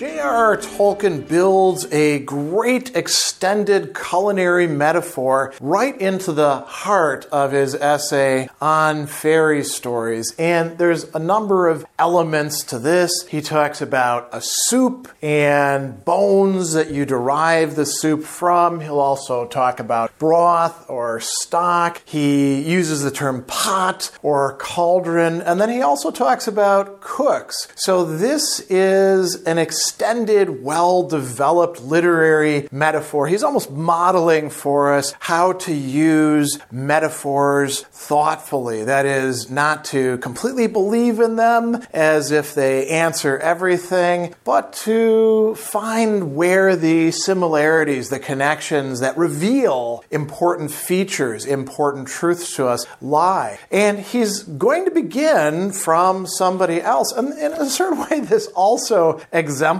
J.R.R. Tolkien builds a great extended culinary metaphor right into the heart of his essay on fairy stories. And there's a number of elements to this. He talks about a soup and bones that you derive the soup from. He'll also talk about broth or stock. He uses the term pot or cauldron. And then he also talks about cooks. So this is an extended, well developed literary metaphor. He's almost modeling for us how to use metaphors thoughtfully. That is, not to completely believe in them as if they answer everything, but to find where the similarities, the connections that reveal important features, important truths to us lie. And he's going to begin from somebody else. And in a certain way, this also exemplifies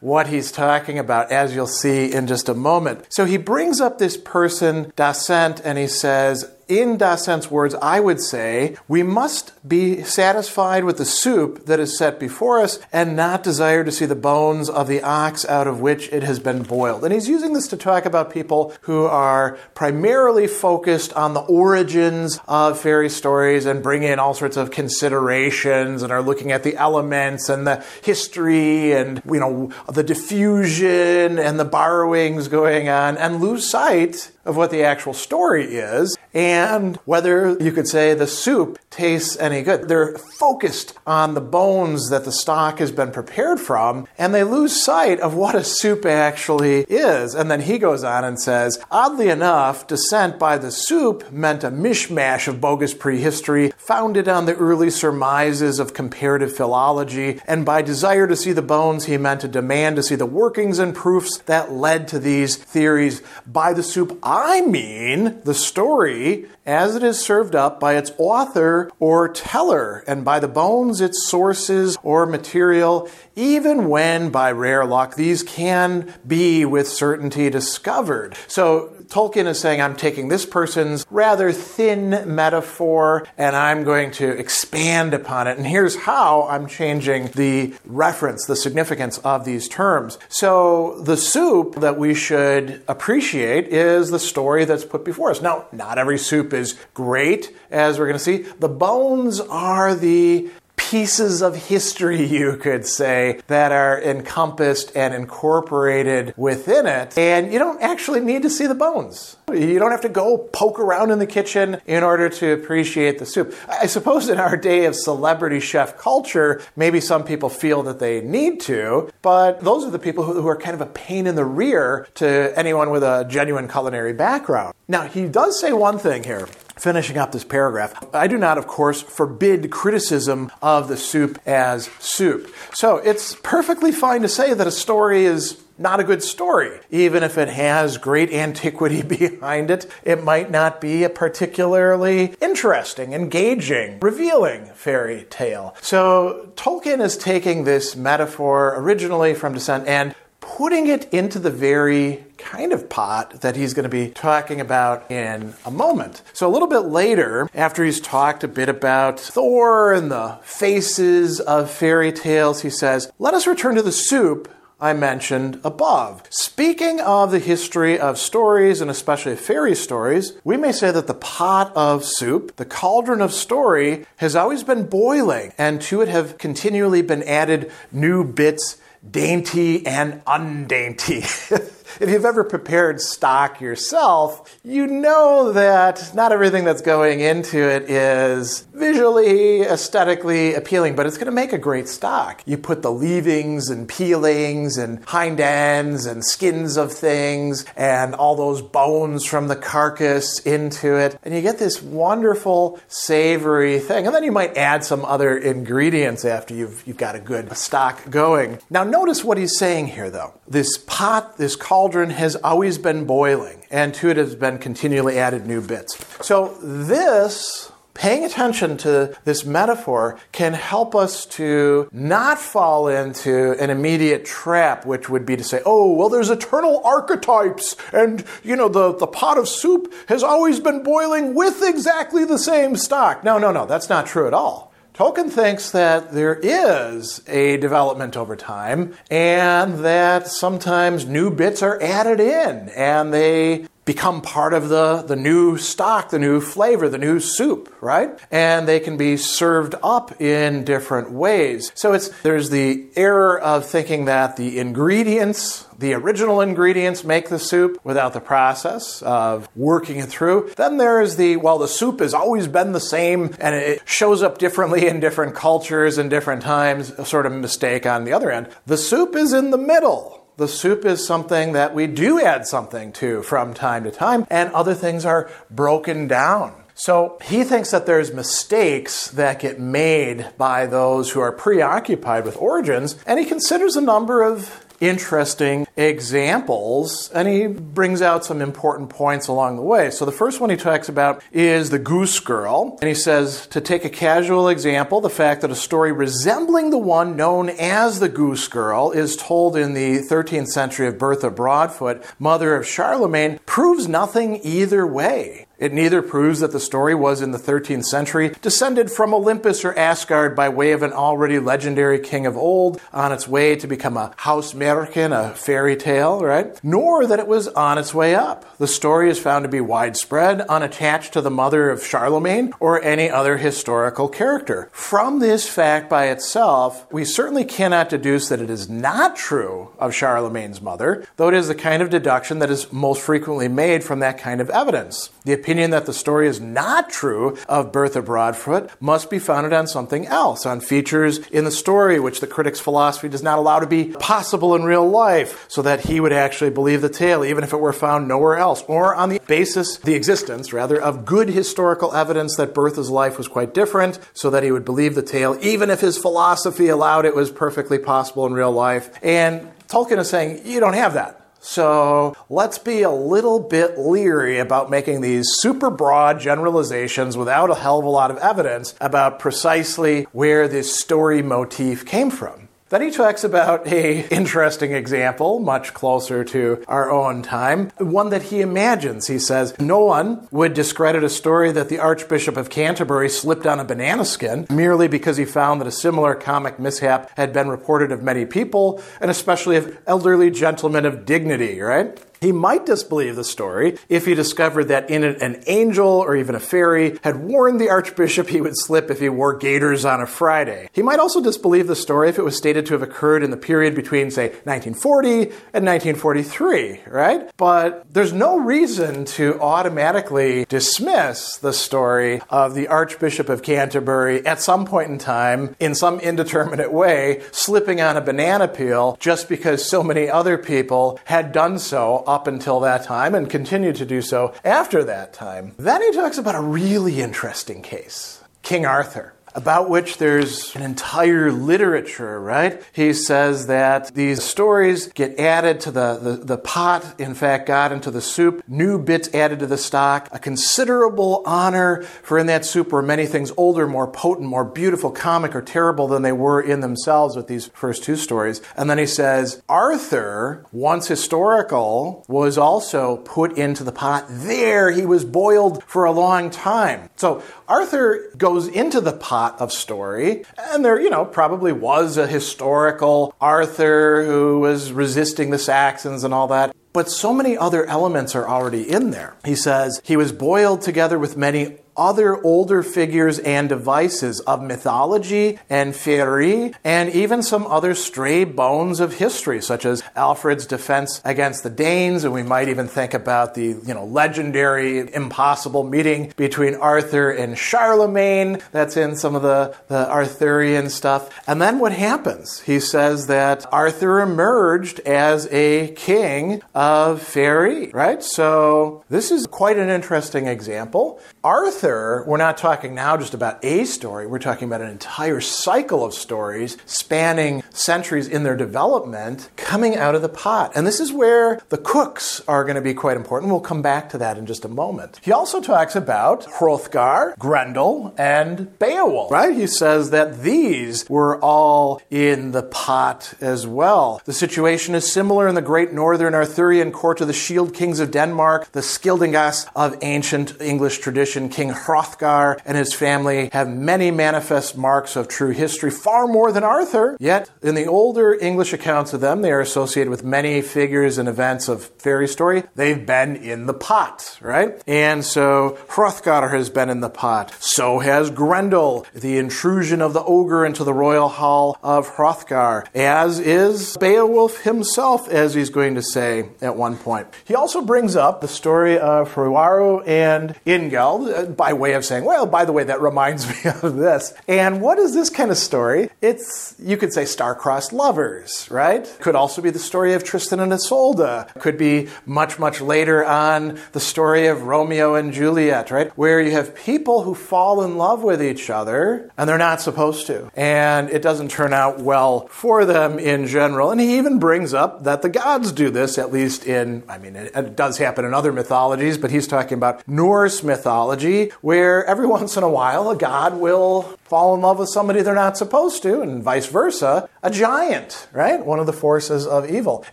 what he's talking about, as you'll see in just a moment. So he brings up this person, Dasent, and he says, in Dasent's words, I would say we must be satisfied with the soup that is set before us and not desire to see the bones of the ox out of which it has been boiled. And he's using this to talk about people who are primarily focused on the origins of fairy stories and bring in all sorts of considerations and are looking at the elements and the history and, you know, the diffusion and the borrowings going on and lose sight of what the actual story is and whether you could say the soup tastes any good. They're focused on the bones that the stock has been prepared from and they lose sight of what a soup actually is. And then he goes on and says, oddly enough, Dasent by the soup meant a mishmash of bogus prehistory founded on the early surmises of comparative philology. And by desire to see the bones, he meant a demand to see the workings and proofs that led to these theories. By the soup, I mean the story as it is served up by its author or teller, and by the bones, its sources or material, even when by rare luck these can be with certainty discovered. So Tolkien is saying, I'm taking this person's rather thin metaphor and I'm going to expand upon it. And here's how I'm changing the reference, the significance of these terms. So the soup that we should appreciate is the story that's put before us. Now, not every soup is great, as we're going to see. The bones are the pieces of history, you could say, that are encompassed and incorporated within it. And you don't actually need to see the bones. You don't have to go poke around in the kitchen in order to appreciate the soup. I suppose in our day of celebrity chef culture, maybe some people feel that they need to, but those are the people who are kind of a pain in the rear to anyone with a genuine culinary background. Now, he does say one thing here finishing up this paragraph, I do not, of course, forbid criticism of the soup as soup. So it's perfectly fine to say that a story is not a good story. Even if it has great antiquity behind it, it might not be a particularly interesting, engaging, revealing fairy tale. So Tolkien is taking this metaphor originally from Dasent and putting it into the very kind of pot that he's going to be talking about in a moment. So, a little bit later, after he's talked a bit about Thor and the faces of fairy tales, he says, Let us return to the soup I mentioned above. Speaking of the history of stories, and especially fairy stories, we may say that the pot of soup, the cauldron of story, has always been boiling, and to it have continually been added new bits dainty and undainty. if you've ever prepared stock yourself, you know that not everything that's going into it is visually, aesthetically appealing, but it's going to make a great stock. You put the leavings and peelings and hind ends and skins of things and all those bones from the carcass into it, and you get this wonderful, savory thing. And then you might add some other ingredients after you've, you've got a good stock going. Now, notice what he's saying here, though. This pot, this cauldron has always been boiling, and to it has been continually added new bits. So, this paying attention to this metaphor can help us to not fall into an immediate trap, which would be to say, oh, well, there's eternal archetypes, and, you know, the, the pot of soup has always been boiling with exactly the same stock. No, no, no, that's not true at all. Tolkien thinks that there is a development over time and that sometimes new bits are added in and they become part of the, the new stock, the new flavor, the new soup, right? And they can be served up in different ways. So it's there's the error of thinking that the ingredients, the original ingredients make the soup without the process of working it through. Then there's the well, the soup has always been the same and it shows up differently in different cultures and different times, sort of mistake on the other end. The soup is in the middle the soup is something that we do add something to from time to time, and other things are broken down. So he thinks that there's mistakes that get made by those who are preoccupied with origins, and he considers a number of interesting examples, and he brings out some important points along the way. So, the first one he talks about is the goose girl, and he says to take a casual example, the fact that a story resembling the one known as the goose girl is told in the 13th century of Bertha Broadfoot, mother of Charlemagne, proves nothing either way. It neither proves that the story was in the 13th century, descended from Olympus or Asgard by way of an already legendary king of old, on its way to become a house Hausmärchen, a fairy tale, right? Nor that it was on its way up. The story is found to be widespread, unattached to the mother of Charlemagne or any other historical character. From this fact by itself, we certainly cannot deduce that it is not true of Charlemagne's mother, though it is the kind of deduction that is most frequently made from that kind of evidence. The opinion that the story is not true of Bertha Broadfoot must be founded on something else, on features in the story which the critic's philosophy does not allow to be possible in real life, so that he would actually believe the tale, even if it were found nowhere else, or on the basis, the existence, rather, of good historical evidence that Bertha's life was quite different, so that he would believe the tale, even if his philosophy allowed it was perfectly possible in real life. And Tolkien is saying, you don't have that. So let's be a little bit leery about making these super broad generalizations without a hell of a lot of evidence about precisely where this story motif came from. Then he talks about a interesting example, much closer to our own time, one that he imagines. He says, No one would discredit a story that the Archbishop of Canterbury slipped on a banana skin merely because he found that a similar comic mishap had been reported of many people, and especially of elderly gentlemen of dignity, right? He might disbelieve the story if he discovered that in it an angel or even a fairy had warned the archbishop he would slip if he wore gaiters on a Friday. He might also disbelieve the story if it was stated to have occurred in the period between, say, 1940 and 1943, right? But there's no reason to automatically dismiss the story of the Archbishop of Canterbury at some point in time, in some indeterminate way, slipping on a banana peel just because so many other people had done so up until that time and continued to do so after that time. Then he talks about a really interesting case King Arthur about which there's an entire literature, right? He says that these stories get added to the, the, the, pot, in fact, got into the soup, new bits added to the stock, a considerable honor, for in that soup were many things older, more potent, more beautiful, comic, or terrible than they were in themselves with these first two stories. And then he says, Arthur, once historical, was also put into the pot. There he was boiled for a long time. So Arthur goes into the pot of story, and there, you know, probably was a historical Arthur who was resisting the Saxons and all that. But so many other elements are already in there. He says, he was boiled together with many other older figures and devices of mythology and fairy, and even some other stray bones of history, such as Alfred's defense against the Danes, and we might even think about the you know legendary impossible meeting between Arthur and Charlemagne. That's in some of the, the Arthurian stuff. And then what happens? He says that Arthur emerged as a king of fairy, right? So this is quite an interesting example. Arthur We're not talking now just about a story, we're talking about an entire cycle of stories spanning centuries in their development coming out of the pot. And this is where the cooks are going to be quite important. We'll come back to that in just a moment. He also talks about Hrothgar, Grendel, and Beowulf, right? He says that these were all in the pot as well. The situation is similar in the great northern Arthurian court of the Shield Kings of Denmark, the Scyldingas of ancient English tradition. King Hrothgar and his family have many manifest marks of true history, far more than Arthur. Yet, in the older English accounts of them, they are associated with many figures and events of fairy story. They've been in the pot, right? And so Hrothgar has been in the pot. So has Grendel, the intrusion of the ogre into the royal hall of Hrothgar, as is Beowulf himself, as he's going to say at one point. He also brings up the story of Hroaru and Ingeld uh, by way of saying, well, by the way, that reminds me of this. And what is this kind of story? It's, you could say, star-crossed lovers, right? Could also be the story of Tristan and Isolde. Could be much, much later on the story of Romeo and Juliet, right? Where you have people who fall in love with each other and they're not supposed to. And it doesn't turn out well for them in general. And he even brings up that the gods do this, at least in, I mean, it, it does happen in other mythologies, but he's talking about Norse mythology, where every once in a while a god will fall in love with somebody they're not supposed to, and vice versa, a giant, right? One of the forces of evil.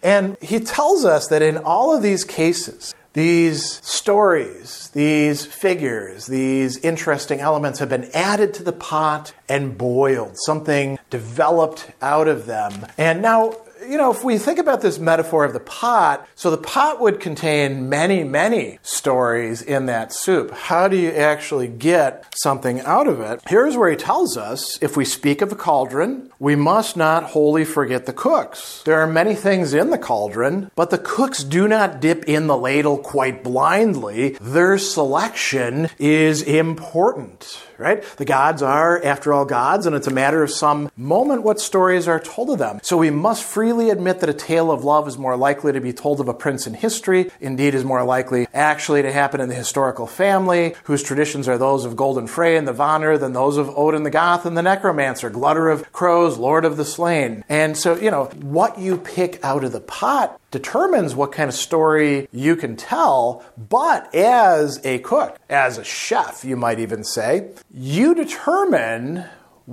And he tells us that in all of these cases, these stories, these figures, these interesting elements have been added to the pot and boiled. Something developed out of them. And now, you know, if we think about this metaphor of the pot, so the pot would contain many, many stories in that soup. How do you actually get something out of it? Here's where he tells us if we speak of the cauldron, we must not wholly forget the cooks. There are many things in the cauldron, but the cooks do not dip in the ladle quite blindly. Their selection is important right? The gods are, after all, gods, and it's a matter of some moment what stories are told of them. So we must freely admit that a tale of love is more likely to be told of a prince in history, indeed, is more likely actually to happen in the historical family, whose traditions are those of Golden Frey and the Vanir than those of Odin the Goth and the Necromancer, Glutter of Crows, Lord of the Slain. And so, you know, what you pick out of the pot determines what kind of story you can tell. But as a cook, as a chef, you might even say, you determine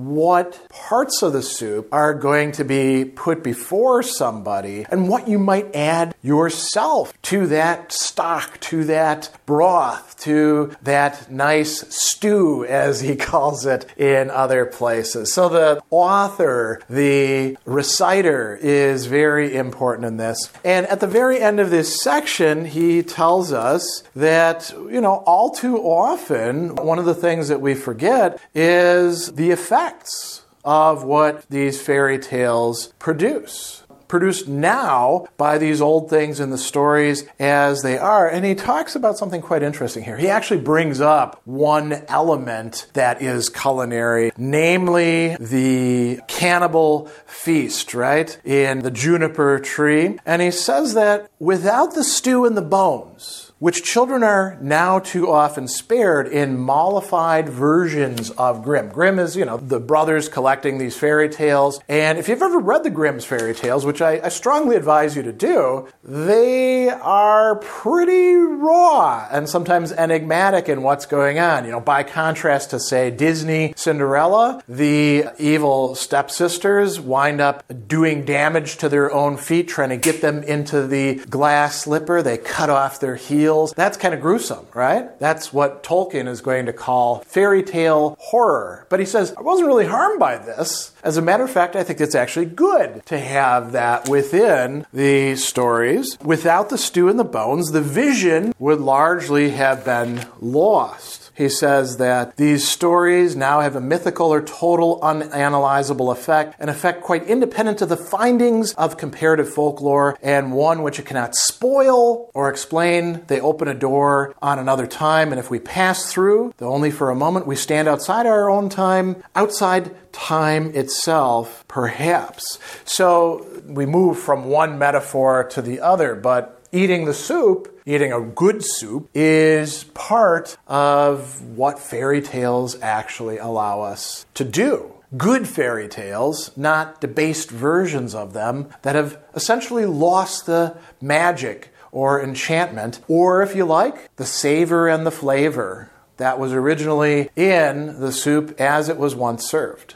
what parts of the soup are going to be put before somebody and what you might add yourself to that stock, to that broth, to that nice stew, as he calls it in other places. So the author, the reciter, is very important in this. And at the very end of this section, he tells us that, you know, all too often, one of the things that we forget is the effects of what these fairy tales produce produced now by these old things in the stories as they are. And he talks about something quite interesting here. He actually brings up one element that is culinary, namely the cannibal feast, right? In the juniper tree. And he says that without the stew and the bones, which children are now too often spared in mollified versions of Grimm. Grimm is, you know, the brothers collecting these fairy tales. And if you've ever read the Grimm's fairy tales, which I, I strongly advise you to do, they are pretty raw and sometimes enigmatic in what's going on. You know, by contrast to, say, Disney Cinderella, the evil stepsisters wind up doing damage to their own feet, trying to get them into the glass slipper. They cut off their heels that's kind of gruesome, right? That's what Tolkien is going to call fairy tale horror. But he says, I wasn't really harmed by this. As a matter of fact, I think it's actually good to have that within the stories. Without the stew and the bones, the vision would largely have been lost he says that these stories now have a mythical or total unanalyzable effect, an effect quite independent of the findings of comparative folklore, and one which it cannot spoil or explain. They open a door on another time, and if we pass through, though only for a moment, we stand outside our own time, outside time itself, perhaps. So we move from one metaphor to the other, but eating the soup, eating a good soup, is part of what fairy tales actually allow us to do. Good fairy tales, not debased versions of them that have essentially lost the magic or enchantment, or if you like, the savor and the flavor that was originally in the soup as it was once served.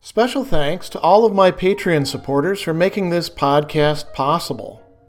Special thanks to all of my Patreon supporters for making this podcast possible.